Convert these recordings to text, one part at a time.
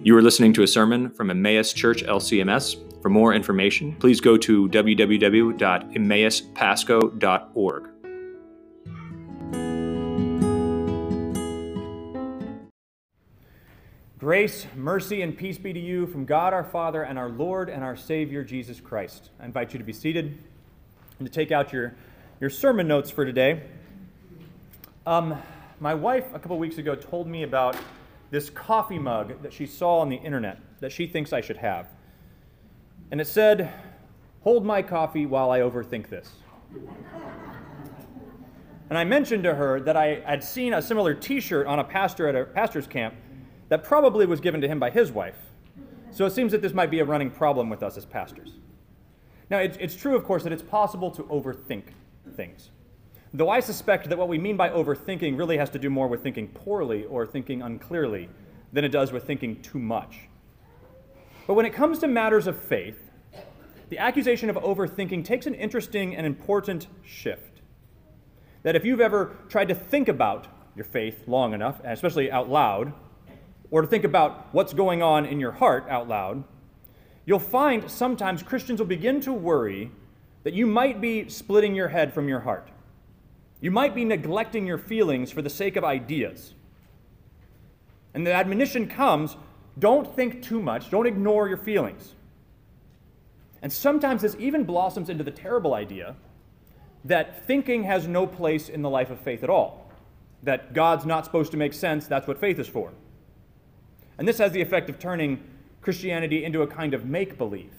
You are listening to a sermon from Emmaus Church LCMS. For more information, please go to www.emmauspasco.org. Grace, mercy, and peace be to you from God our Father and our Lord and our Savior Jesus Christ. I invite you to be seated and to take out your, your sermon notes for today. Um, my wife, a couple weeks ago, told me about this coffee mug that she saw on the internet that she thinks I should have. And it said, Hold my coffee while I overthink this. And I mentioned to her that I had seen a similar t shirt on a pastor at a pastor's camp that probably was given to him by his wife. So it seems that this might be a running problem with us as pastors. Now, it's, it's true, of course, that it's possible to overthink things. Though I suspect that what we mean by overthinking really has to do more with thinking poorly or thinking unclearly than it does with thinking too much. But when it comes to matters of faith, the accusation of overthinking takes an interesting and important shift. That if you've ever tried to think about your faith long enough, especially out loud, or to think about what's going on in your heart out loud, you'll find sometimes Christians will begin to worry that you might be splitting your head from your heart. You might be neglecting your feelings for the sake of ideas. And the admonition comes don't think too much, don't ignore your feelings. And sometimes this even blossoms into the terrible idea that thinking has no place in the life of faith at all, that God's not supposed to make sense, that's what faith is for. And this has the effect of turning Christianity into a kind of make believe.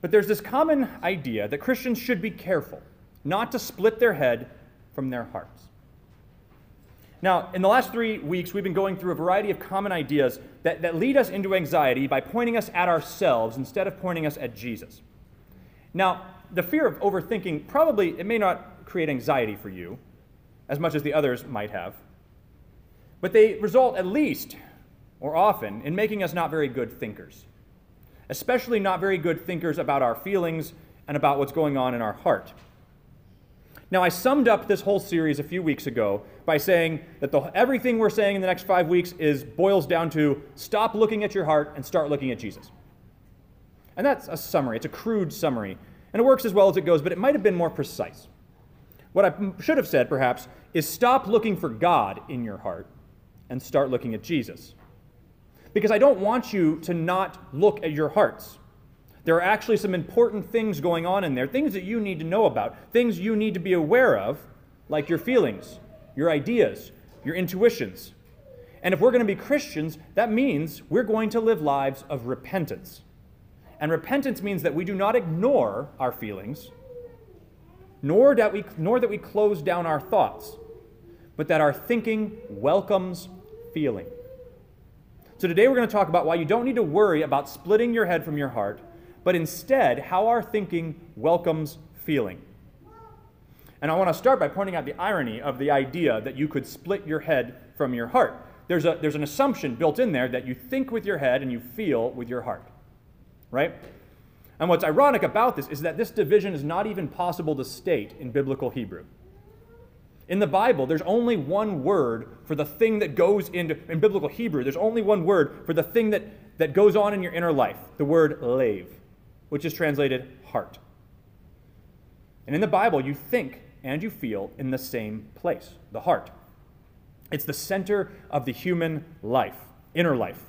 But there's this common idea that Christians should be careful not to split their head from their hearts. Now, in the last three weeks, we've been going through a variety of common ideas that, that lead us into anxiety by pointing us at ourselves instead of pointing us at Jesus. Now, the fear of overthinking probably, it may not create anxiety for you as much as the others might have, but they result at least, or often, in making us not very good thinkers, especially not very good thinkers about our feelings and about what's going on in our heart. Now, I summed up this whole series a few weeks ago by saying that the, everything we're saying in the next five weeks is boils down to stop looking at your heart and start looking at Jesus. And that's a summary. It's a crude summary. And it works as well as it goes, but it might have been more precise. What I should have said, perhaps, is stop looking for God in your heart and start looking at Jesus. Because I don't want you to not look at your hearts. There are actually some important things going on in there, things that you need to know about, things you need to be aware of, like your feelings, your ideas, your intuitions. And if we're going to be Christians, that means we're going to live lives of repentance. And repentance means that we do not ignore our feelings, nor that we, nor that we close down our thoughts, but that our thinking welcomes feeling. So today we're going to talk about why you don't need to worry about splitting your head from your heart but instead how our thinking welcomes feeling. And I want to start by pointing out the irony of the idea that you could split your head from your heart. There's, a, there's an assumption built in there that you think with your head and you feel with your heart, right? And what's ironic about this is that this division is not even possible to state in biblical Hebrew. In the Bible, there's only one word for the thing that goes into, in biblical Hebrew, there's only one word for the thing that, that goes on in your inner life, the word lave which is translated heart. And in the Bible, you think and you feel in the same place, the heart. It's the center of the human life, inner life.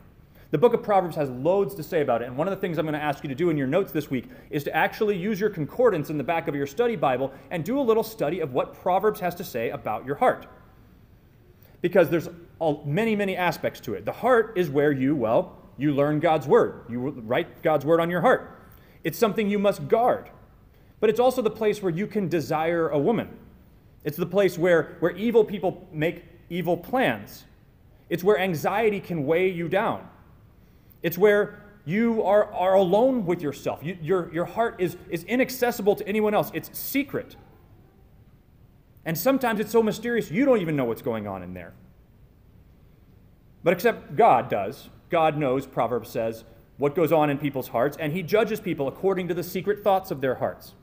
The book of Proverbs has loads to say about it, and one of the things I'm going to ask you to do in your notes this week is to actually use your concordance in the back of your study Bible and do a little study of what Proverbs has to say about your heart. Because there's many, many aspects to it. The heart is where you, well, you learn God's word. You write God's word on your heart. It's something you must guard. But it's also the place where you can desire a woman. It's the place where, where evil people make evil plans. It's where anxiety can weigh you down. It's where you are, are alone with yourself. You, your, your heart is, is inaccessible to anyone else, it's secret. And sometimes it's so mysterious you don't even know what's going on in there. But except God does. God knows, Proverbs says, what goes on in people's hearts, and he judges people according to the secret thoughts of their hearts.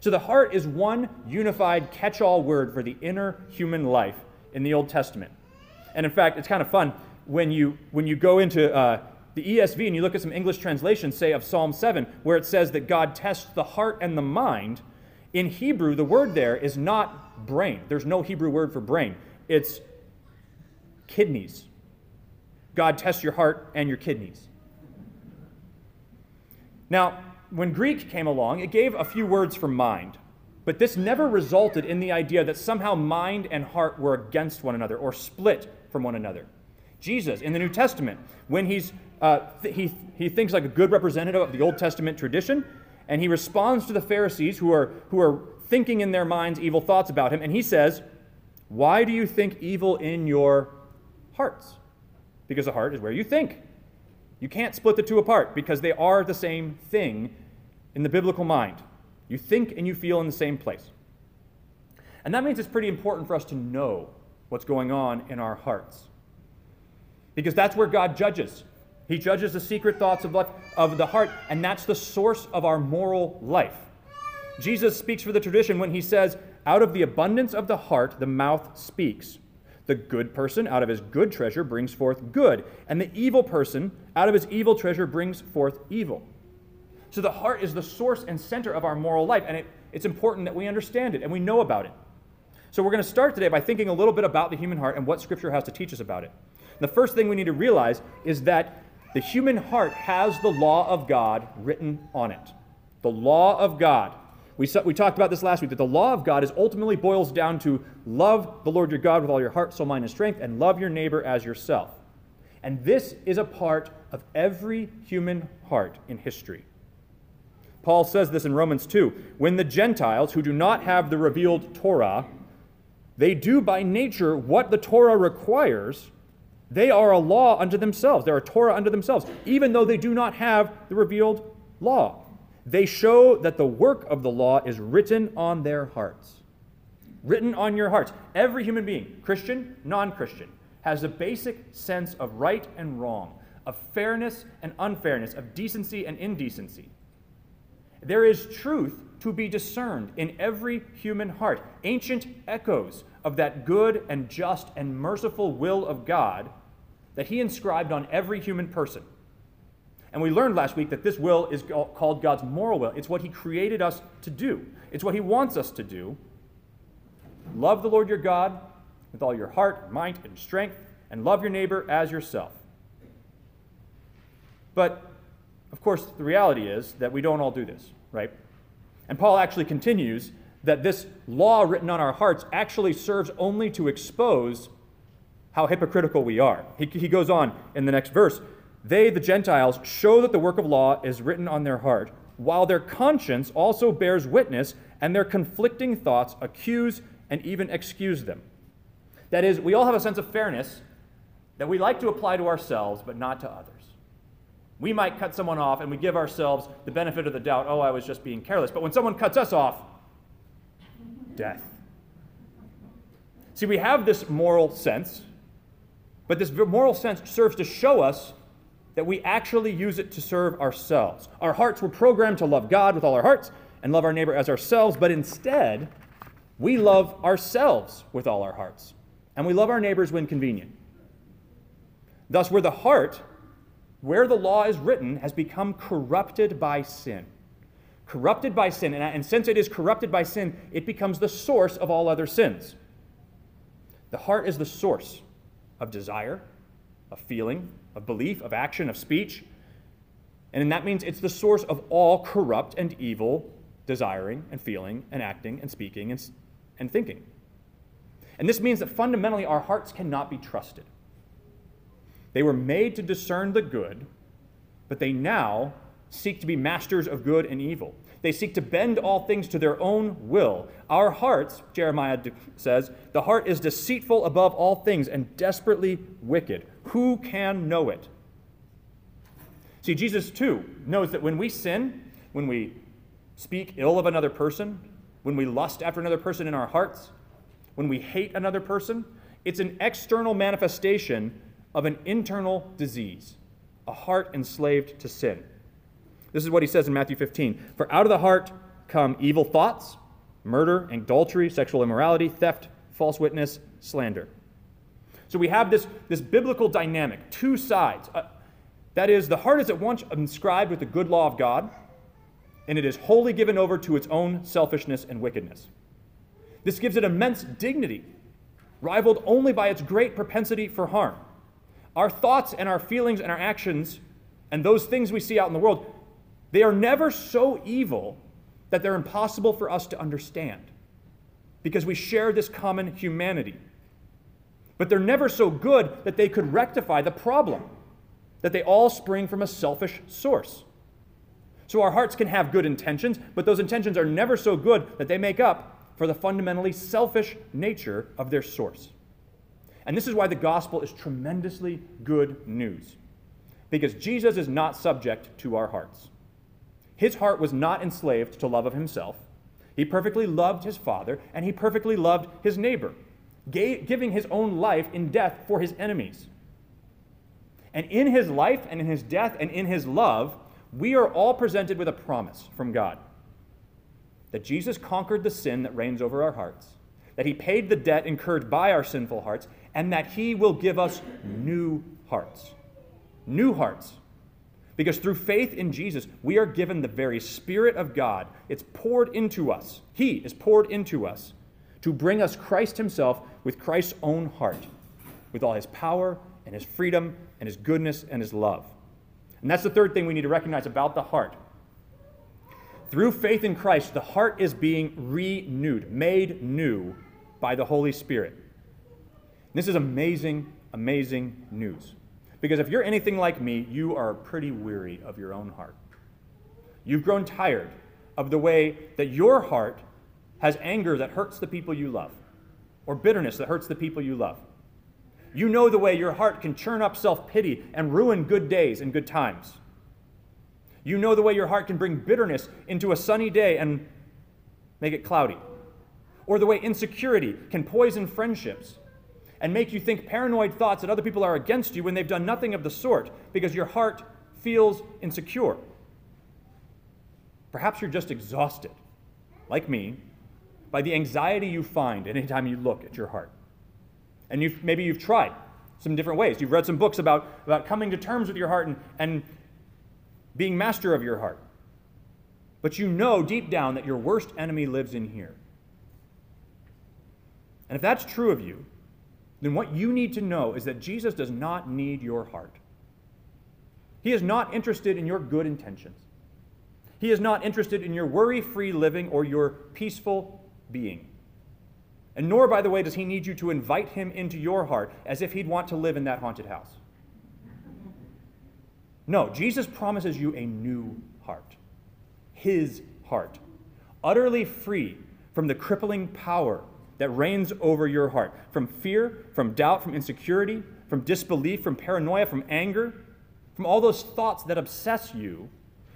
So the heart is one unified catch all word for the inner human life in the Old Testament. And in fact, it's kind of fun. when you, when you go into uh, the ESV and you look at some English translations, say of Psalm 7, where it says that God tests the heart and the mind, in Hebrew, the word there is not brain. There's no Hebrew word for brain, it's kidneys. God tests your heart and your kidneys. Now, when Greek came along, it gave a few words for mind, but this never resulted in the idea that somehow mind and heart were against one another or split from one another. Jesus, in the New Testament, when he's, uh, th- he, he thinks like a good representative of the Old Testament tradition, and he responds to the Pharisees who are, who are thinking in their minds evil thoughts about him, and he says, Why do you think evil in your hearts? Because the heart is where you think. You can't split the two apart because they are the same thing in the biblical mind. You think and you feel in the same place. And that means it's pretty important for us to know what's going on in our hearts. Because that's where God judges. He judges the secret thoughts of, the heart, and that's the source of our moral life. Jesus speaks for the tradition when he says, Out of the abundance of the heart, the mouth speaks. The good person out of his good treasure brings forth good, and the evil person out of his evil treasure brings forth evil. So the heart is the source and center of our moral life, and it, it's important that we understand it and we know about it. So we're going to start today by thinking a little bit about the human heart and what Scripture has to teach us about it. The first thing we need to realize is that the human heart has the law of God written on it. The law of God. We, we talked about this last week that the law of God is ultimately boils down to love the Lord your God with all your heart, soul, mind, and strength, and love your neighbor as yourself. And this is a part of every human heart in history. Paul says this in Romans 2 when the Gentiles, who do not have the revealed Torah, they do by nature what the Torah requires, they are a law unto themselves. They're a Torah unto themselves, even though they do not have the revealed law. They show that the work of the law is written on their hearts. Written on your hearts. Every human being, Christian, non Christian, has a basic sense of right and wrong, of fairness and unfairness, of decency and indecency. There is truth to be discerned in every human heart, ancient echoes of that good and just and merciful will of God that He inscribed on every human person. And we learned last week that this will is called God's moral will. It's what He created us to do, it's what He wants us to do. Love the Lord your God with all your heart, mind, and strength, and love your neighbor as yourself. But, of course, the reality is that we don't all do this, right? And Paul actually continues that this law written on our hearts actually serves only to expose how hypocritical we are. He, he goes on in the next verse they, the Gentiles, show that the work of law is written on their heart, while their conscience also bears witness, and their conflicting thoughts accuse and even excuse them. That is, we all have a sense of fairness that we like to apply to ourselves, but not to others. We might cut someone off and we give ourselves the benefit of the doubt, oh, I was just being careless. But when someone cuts us off, death. See, we have this moral sense, but this moral sense serves to show us that we actually use it to serve ourselves. Our hearts were programmed to love God with all our hearts and love our neighbor as ourselves, but instead, we love ourselves with all our hearts, and we love our neighbors when convenient. Thus, where the heart, where the law is written, has become corrupted by sin. Corrupted by sin, and, and since it is corrupted by sin, it becomes the source of all other sins. The heart is the source of desire, of feeling, of belief, of action, of speech. And that means it's the source of all corrupt and evil desiring and feeling and acting and speaking and, and thinking. And this means that fundamentally our hearts cannot be trusted. They were made to discern the good, but they now seek to be masters of good and evil. They seek to bend all things to their own will. Our hearts, Jeremiah says, the heart is deceitful above all things and desperately wicked. Who can know it? See, Jesus too knows that when we sin, when we speak ill of another person, when we lust after another person in our hearts, when we hate another person, it's an external manifestation of an internal disease, a heart enslaved to sin. This is what he says in Matthew 15 For out of the heart come evil thoughts, murder, adultery, sexual immorality, theft, false witness, slander. So we have this, this biblical dynamic, two sides. Uh, that is, the heart is at once inscribed with the good law of God, and it is wholly given over to its own selfishness and wickedness. This gives it immense dignity, rivaled only by its great propensity for harm. Our thoughts and our feelings and our actions and those things we see out in the world, they are never so evil that they're impossible for us to understand because we share this common humanity. But they're never so good that they could rectify the problem, that they all spring from a selfish source. So our hearts can have good intentions, but those intentions are never so good that they make up for the fundamentally selfish nature of their source. And this is why the gospel is tremendously good news. Because Jesus is not subject to our hearts. His heart was not enslaved to love of himself. He perfectly loved his Father, and he perfectly loved his neighbor, giving his own life in death for his enemies. And in his life, and in his death, and in his love, we are all presented with a promise from God that Jesus conquered the sin that reigns over our hearts, that he paid the debt incurred by our sinful hearts, and that he will give us new hearts. New hearts. Because through faith in Jesus, we are given the very Spirit of God. It's poured into us. He is poured into us to bring us Christ Himself with Christ's own heart, with all His power and His freedom and His goodness and His love. And that's the third thing we need to recognize about the heart. Through faith in Christ, the heart is being renewed, made new by the Holy Spirit. This is amazing, amazing news. Because if you're anything like me, you are pretty weary of your own heart. You've grown tired of the way that your heart has anger that hurts the people you love, or bitterness that hurts the people you love. You know the way your heart can churn up self pity and ruin good days and good times. You know the way your heart can bring bitterness into a sunny day and make it cloudy. Or the way insecurity can poison friendships and make you think paranoid thoughts that other people are against you when they've done nothing of the sort because your heart feels insecure. Perhaps you're just exhausted, like me, by the anxiety you find anytime you look at your heart. And you've, maybe you've tried some different ways. You've read some books about, about coming to terms with your heart and, and being master of your heart. But you know deep down that your worst enemy lives in here. And if that's true of you, then what you need to know is that Jesus does not need your heart. He is not interested in your good intentions. He is not interested in your worry free living or your peaceful being. And nor, by the way, does he need you to invite him into your heart as if he'd want to live in that haunted house. No, Jesus promises you a new heart, his heart, utterly free from the crippling power that reigns over your heart from fear, from doubt, from insecurity, from disbelief, from paranoia, from anger, from all those thoughts that obsess you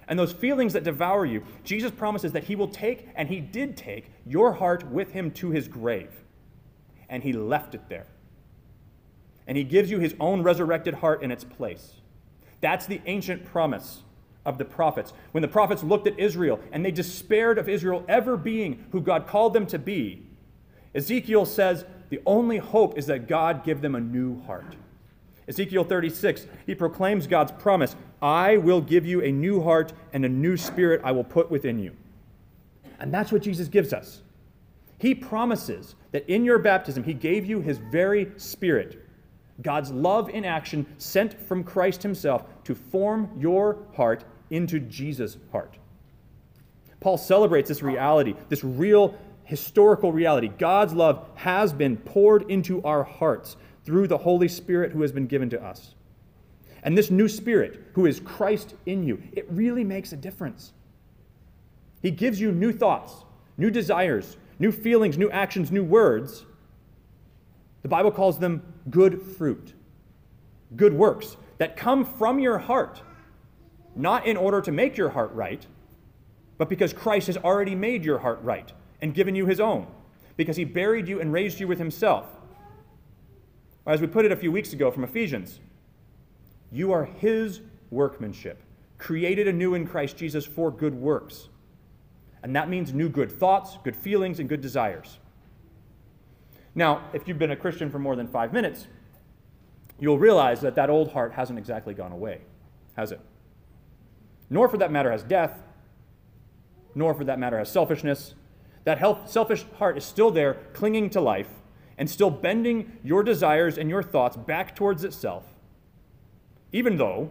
and those feelings that devour you. Jesus promises that He will take, and He did take, your heart with Him to His grave. And He left it there. And He gives you His own resurrected heart in its place. That's the ancient promise of the prophets. When the prophets looked at Israel and they despaired of Israel ever being who God called them to be, Ezekiel says the only hope is that God give them a new heart. Ezekiel 36, he proclaims God's promise I will give you a new heart and a new spirit I will put within you. And that's what Jesus gives us. He promises that in your baptism, he gave you his very spirit, God's love in action sent from Christ himself to form your heart into Jesus' heart. Paul celebrates this reality, this real historical reality. God's love has been poured into our hearts through the Holy Spirit who has been given to us. And this new Spirit, who is Christ in you, it really makes a difference. He gives you new thoughts, new desires, new feelings, new actions, new words. The Bible calls them good fruit, good works that come from your heart, not in order to make your heart right, but because Christ has already made your heart right and given you his own, because he buried you and raised you with himself. As we put it a few weeks ago from Ephesians, you are his workmanship, created anew in Christ Jesus for good works. And that means new good thoughts, good feelings, and good desires. Now, if you've been a Christian for more than five minutes, you'll realize that that old heart hasn't exactly gone away, has it? Nor, for that matter, has death, nor, for that matter, has selfishness. That selfish heart is still there, clinging to life, and still bending your desires and your thoughts back towards itself. Even though,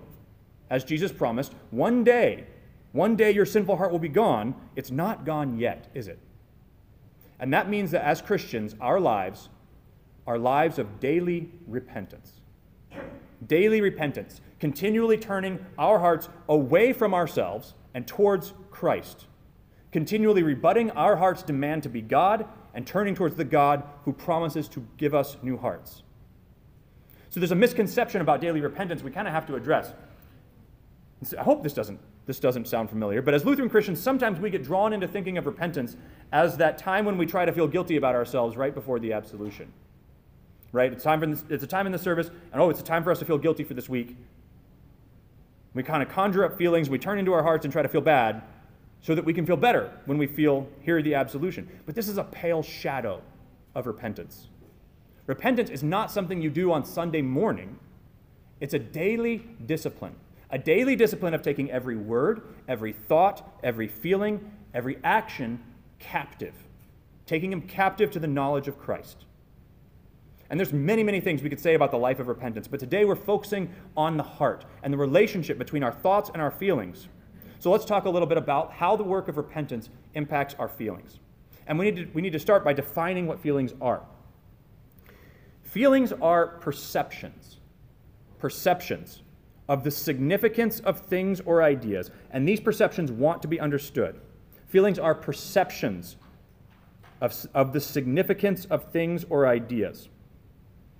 as Jesus promised, one day, one day your sinful heart will be gone, it's not gone yet, is it? And that means that as Christians, our lives are lives of daily repentance. Daily repentance, continually turning our hearts away from ourselves and towards Christ, continually rebutting our heart's demand to be God and turning towards the God who promises to give us new hearts. So there's a misconception about daily repentance we kind of have to address. I hope this doesn't this doesn't sound familiar, but as Lutheran Christians, sometimes we get drawn into thinking of repentance as that time when we try to feel guilty about ourselves right before the absolution. Right? It's, time for this, it's a time in the service, and oh, it's a time for us to feel guilty for this week. We kind of conjure up feelings, we turn into our hearts and try to feel bad so that we can feel better when we feel, hear the absolution. But this is a pale shadow of repentance. Repentance is not something you do on Sunday morning, it's a daily discipline a daily discipline of taking every word, every thought, every feeling, every action captive, taking them captive to the knowledge of Christ. And there's many, many things we could say about the life of repentance, but today we're focusing on the heart and the relationship between our thoughts and our feelings. So let's talk a little bit about how the work of repentance impacts our feelings. And we need to, we need to start by defining what feelings are. Feelings are perceptions. Perceptions of the significance of things or ideas, and these perceptions want to be understood. Feelings are perceptions of, of the significance of things or ideas.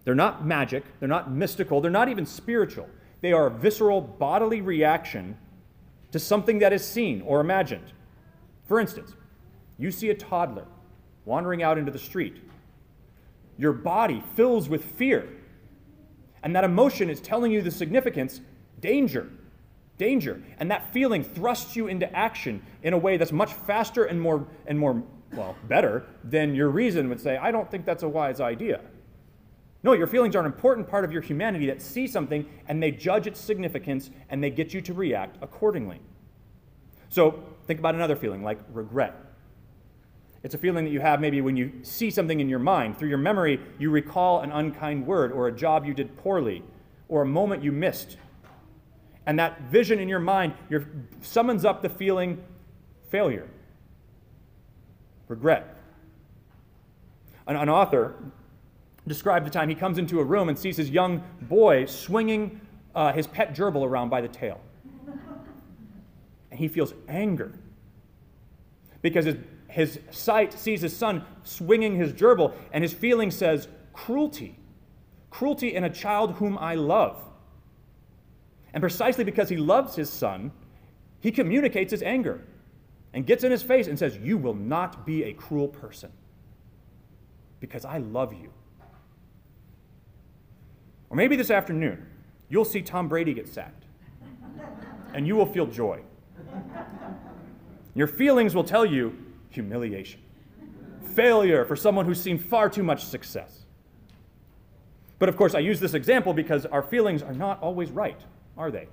They're not magic, they're not mystical, they're not even spiritual. They are a visceral bodily reaction to something that is seen or imagined. For instance, you see a toddler wandering out into the street. Your body fills with fear. And that emotion is telling you the significance danger, danger. And that feeling thrusts you into action in a way that's much faster and more, and more well, better than your reason would say, I don't think that's a wise idea. No, your feelings are an important part of your humanity that see something and they judge its significance and they get you to react accordingly. So think about another feeling like regret. It's a feeling that you have maybe when you see something in your mind. Through your memory, you recall an unkind word or a job you did poorly or a moment you missed and that vision in your mind summons up the feeling failure, regret. An, an author described the time he comes into a room and sees his young boy swinging uh, his pet gerbil around by the tail. And he feels anger because his, his sight sees his son swinging his gerbil, and his feeling says, cruelty. Cruelty in a child whom I love. And precisely because he loves his son, he communicates his anger and gets in his face and says, You will not be a cruel person because I love you. Or maybe this afternoon, you'll see Tom Brady get sacked and you will feel joy. Your feelings will tell you humiliation, failure for someone who's seen far too much success. But of course, I use this example because our feelings are not always right are they?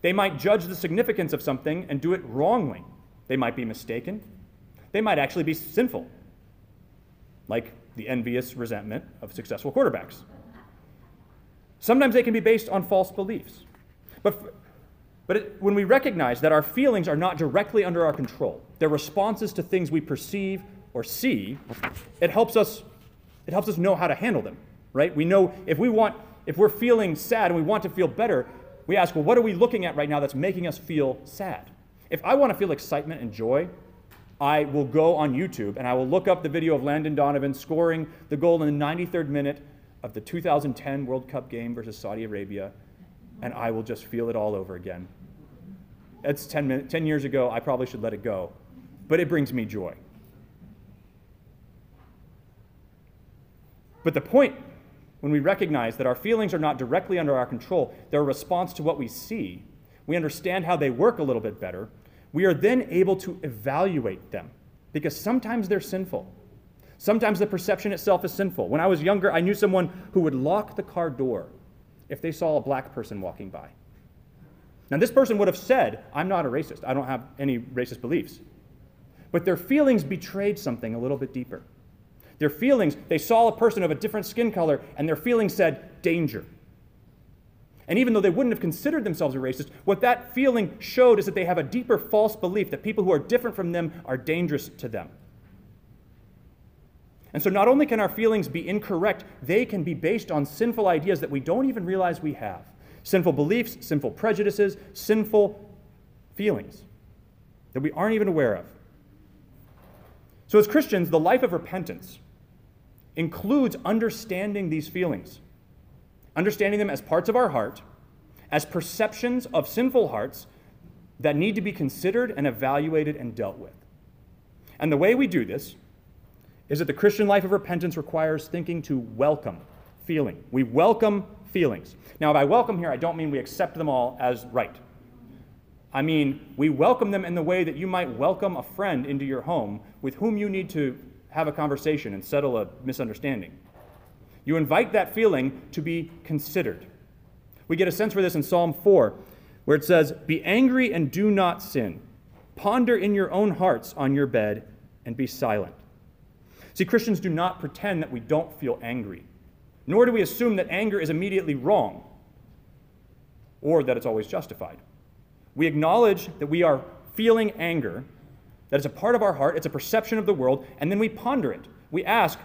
They might judge the significance of something and do it wrongly. They might be mistaken. They might actually be sinful, like the envious resentment of successful quarterbacks. Sometimes they can be based on false beliefs. But, but it, when we recognize that our feelings are not directly under our control, they're responses to things we perceive or see, it helps us, it helps us know how to handle them, right? We know if we want, if we're feeling sad and we want to feel better, we ask, well, what are we looking at right now that's making us feel sad? If I want to feel excitement and joy, I will go on YouTube and I will look up the video of Landon Donovan scoring the goal in the 93rd minute of the 2010 World Cup game versus Saudi Arabia, and I will just feel it all over again. It's 10, minutes, 10 years ago, I probably should let it go, but it brings me joy. But the point when we recognize that our feelings are not directly under our control, they're a response to what we see, we understand how they work a little bit better, we are then able to evaluate them because sometimes they're sinful. Sometimes the perception itself is sinful. When I was younger, I knew someone who would lock the car door if they saw a black person walking by. Now, this person would have said, I'm not a racist. I don't have any racist beliefs. But their feelings betrayed something a little bit deeper. Their feelings, they saw a person of a different skin color, and their feelings said, danger. And even though they wouldn't have considered themselves a racist, what that feeling showed is that they have a deeper false belief that people who are different from them are dangerous to them. And so not only can our feelings be incorrect, they can be based on sinful ideas that we don't even realize we have sinful beliefs, sinful prejudices, sinful feelings that we aren't even aware of. So, as Christians, the life of repentance includes understanding these feelings, understanding them as parts of our heart, as perceptions of sinful hearts that need to be considered and evaluated and dealt with. And the way we do this is that the Christian life of repentance requires thinking to welcome feeling. We welcome feelings. Now, by welcome here, I don't mean we accept them all as right. I mean, we welcome them in the way that you might welcome a friend into your home with whom you need to have a conversation and settle a misunderstanding. You invite that feeling to be considered. We get a sense for this in Psalm 4, where it says, Be angry and do not sin. Ponder in your own hearts on your bed and be silent. See, Christians do not pretend that we don't feel angry, nor do we assume that anger is immediately wrong or that it's always justified. We acknowledge that we are feeling anger, that it's a part of our heart, it's a perception of the world, and then we ponder it. We ask,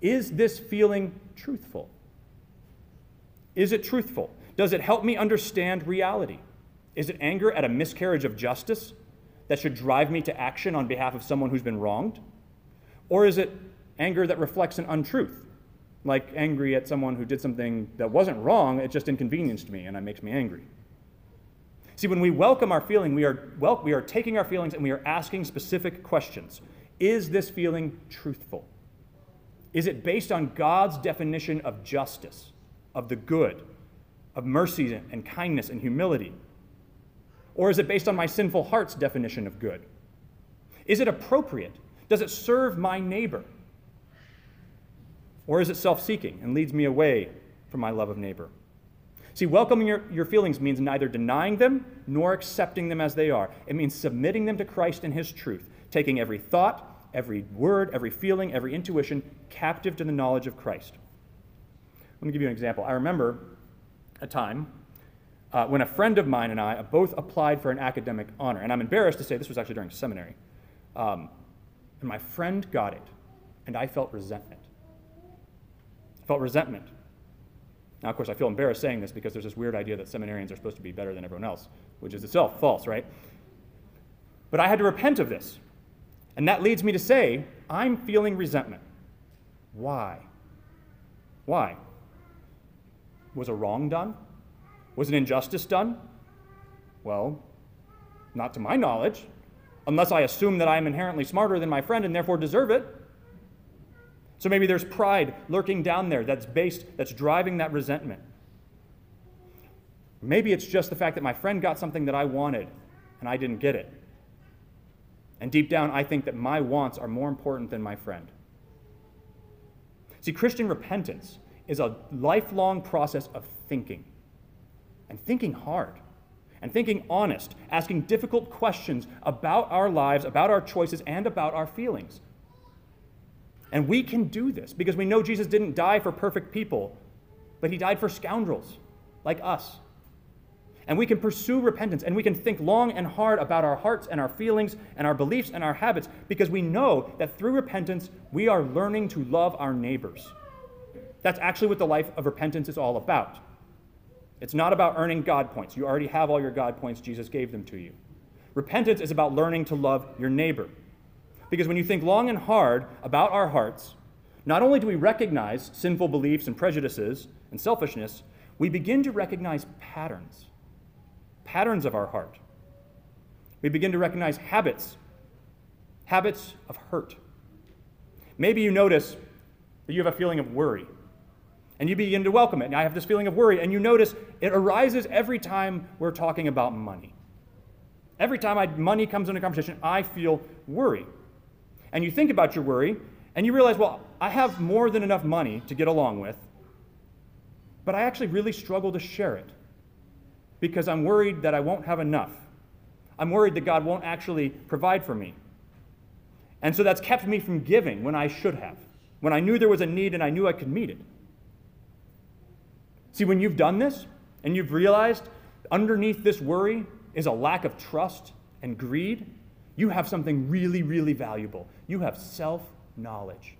is this feeling truthful? Is it truthful? Does it help me understand reality? Is it anger at a miscarriage of justice that should drive me to action on behalf of someone who's been wronged? Or is it anger that reflects an untruth, like angry at someone who did something that wasn't wrong, it just inconvenienced me and it makes me angry? See, when we welcome our feeling, we are, we are taking our feelings and we are asking specific questions. Is this feeling truthful? Is it based on God's definition of justice, of the good, of mercy and kindness and humility? Or is it based on my sinful heart's definition of good? Is it appropriate? Does it serve my neighbor? Or is it self seeking and leads me away from my love of neighbor? See, welcoming your, your feelings means neither denying them nor accepting them as they are. It means submitting them to Christ and His truth, taking every thought, every word, every feeling, every intuition captive to the knowledge of Christ. Let me give you an example. I remember a time uh, when a friend of mine and I both applied for an academic honor. And I'm embarrassed to say this was actually during seminary. Um, and my friend got it, and I felt resentment. I felt resentment. Now, of course, I feel embarrassed saying this because there's this weird idea that seminarians are supposed to be better than everyone else, which is itself false, right? But I had to repent of this. And that leads me to say, I'm feeling resentment. Why? Why? Was a wrong done? Was an injustice done? Well, not to my knowledge, unless I assume that I am inherently smarter than my friend and therefore deserve it. So maybe there's pride lurking down there that's based, that's driving that resentment. Maybe it's just the fact that my friend got something that I wanted and I didn't get it. And deep down, I think that my wants are more important than my friend. See, Christian repentance is a lifelong process of thinking, and thinking hard, and thinking honest, asking difficult questions about our lives, about our choices, and about our feelings. And we can do this because we know Jesus didn't die for perfect people, but he died for scoundrels like us. And we can pursue repentance and we can think long and hard about our hearts and our feelings and our beliefs and our habits because we know that through repentance we are learning to love our neighbors. That's actually what the life of repentance is all about. It's not about earning God points. You already have all your God points, Jesus gave them to you. Repentance is about learning to love your neighbor. Because when you think long and hard about our hearts, not only do we recognize sinful beliefs and prejudices and selfishness, we begin to recognize patterns, patterns of our heart. We begin to recognize habits, habits of hurt. Maybe you notice that you have a feeling of worry, and you begin to welcome it. And I have this feeling of worry, and you notice it arises every time we're talking about money. Every time I, money comes into conversation, I feel worry and you think about your worry, and you realize, well, I have more than enough money to get along with. but I actually really struggle to share it because I'm worried that I won't have enough. I'm worried that God won't actually provide for me. And so that's kept me from giving when I should have, when I knew there was a need and I knew I could meet it. See, when you've done this and you've realized underneath this worry is a lack of trust and greed, you have something really, really valuable. You have self knowledge.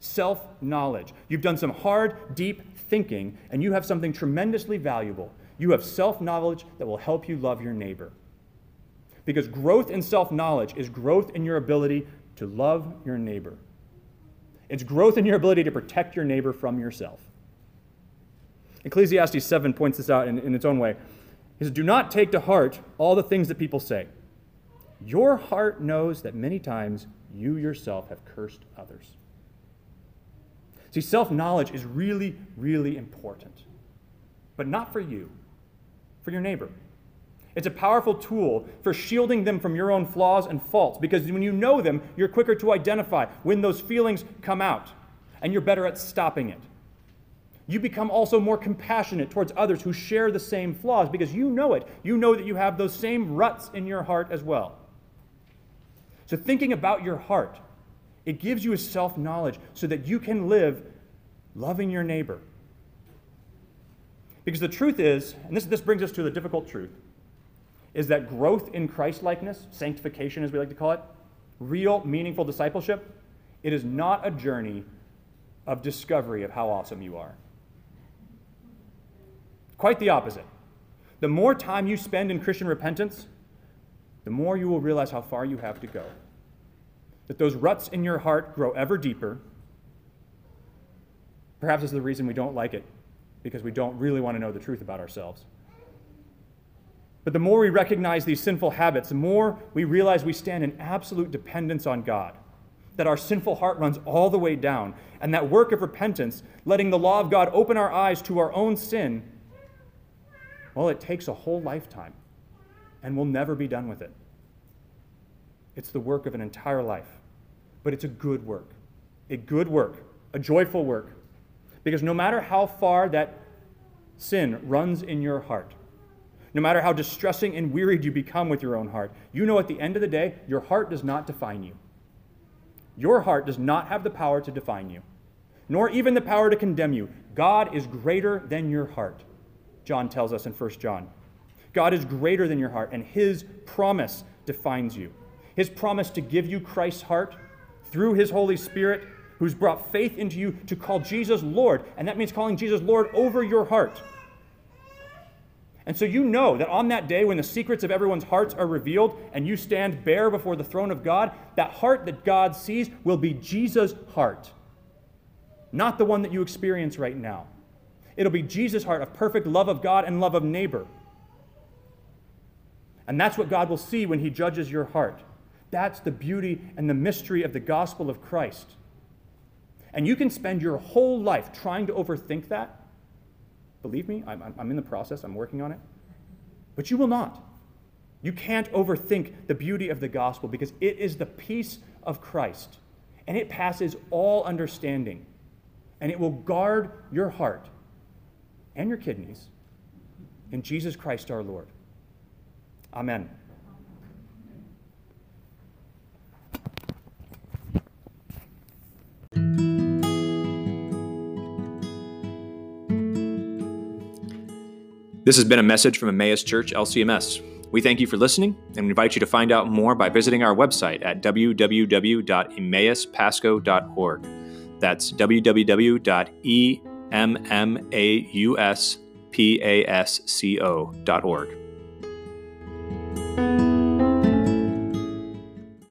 Self knowledge. You've done some hard, deep thinking, and you have something tremendously valuable. You have self knowledge that will help you love your neighbor. Because growth in self knowledge is growth in your ability to love your neighbor. It's growth in your ability to protect your neighbor from yourself. Ecclesiastes 7 points this out in, in its own way. He says, Do not take to heart all the things that people say. Your heart knows that many times you yourself have cursed others. See, self knowledge is really, really important, but not for you, for your neighbor. It's a powerful tool for shielding them from your own flaws and faults because when you know them, you're quicker to identify when those feelings come out and you're better at stopping it. You become also more compassionate towards others who share the same flaws because you know it. You know that you have those same ruts in your heart as well. So, thinking about your heart, it gives you a self knowledge so that you can live loving your neighbor. Because the truth is, and this, this brings us to the difficult truth, is that growth in Christ likeness, sanctification as we like to call it, real, meaningful discipleship, it is not a journey of discovery of how awesome you are. Quite the opposite. The more time you spend in Christian repentance, the more you will realize how far you have to go. That those ruts in your heart grow ever deeper. Perhaps it's the reason we don't like it, because we don't really want to know the truth about ourselves. But the more we recognize these sinful habits, the more we realize we stand in absolute dependence on God. That our sinful heart runs all the way down. And that work of repentance, letting the law of God open our eyes to our own sin, well, it takes a whole lifetime, and we'll never be done with it. It's the work of an entire life, but it's a good work, a good work, a joyful work. Because no matter how far that sin runs in your heart, no matter how distressing and wearied you become with your own heart, you know at the end of the day, your heart does not define you. Your heart does not have the power to define you, nor even the power to condemn you. God is greater than your heart. John tells us in 1 John. God is greater than your heart, and his promise defines you. His promise to give you Christ's heart through his Holy Spirit, who's brought faith into you to call Jesus Lord, and that means calling Jesus Lord over your heart. And so you know that on that day when the secrets of everyone's hearts are revealed and you stand bare before the throne of God, that heart that God sees will be Jesus' heart, not the one that you experience right now. It'll be Jesus' heart of perfect love of God and love of neighbor. And that's what God will see when He judges your heart. That's the beauty and the mystery of the gospel of Christ. And you can spend your whole life trying to overthink that. Believe me, I'm, I'm in the process, I'm working on it. But you will not. You can't overthink the beauty of the gospel because it is the peace of Christ. And it passes all understanding. And it will guard your heart and your kidneys in Jesus Christ our Lord. Amen. This has been a message from Emmaus Church LCMS. We thank you for listening and invite you to find out more by visiting our website at www.emmauspasco.org. That's www.emmauspasco.org.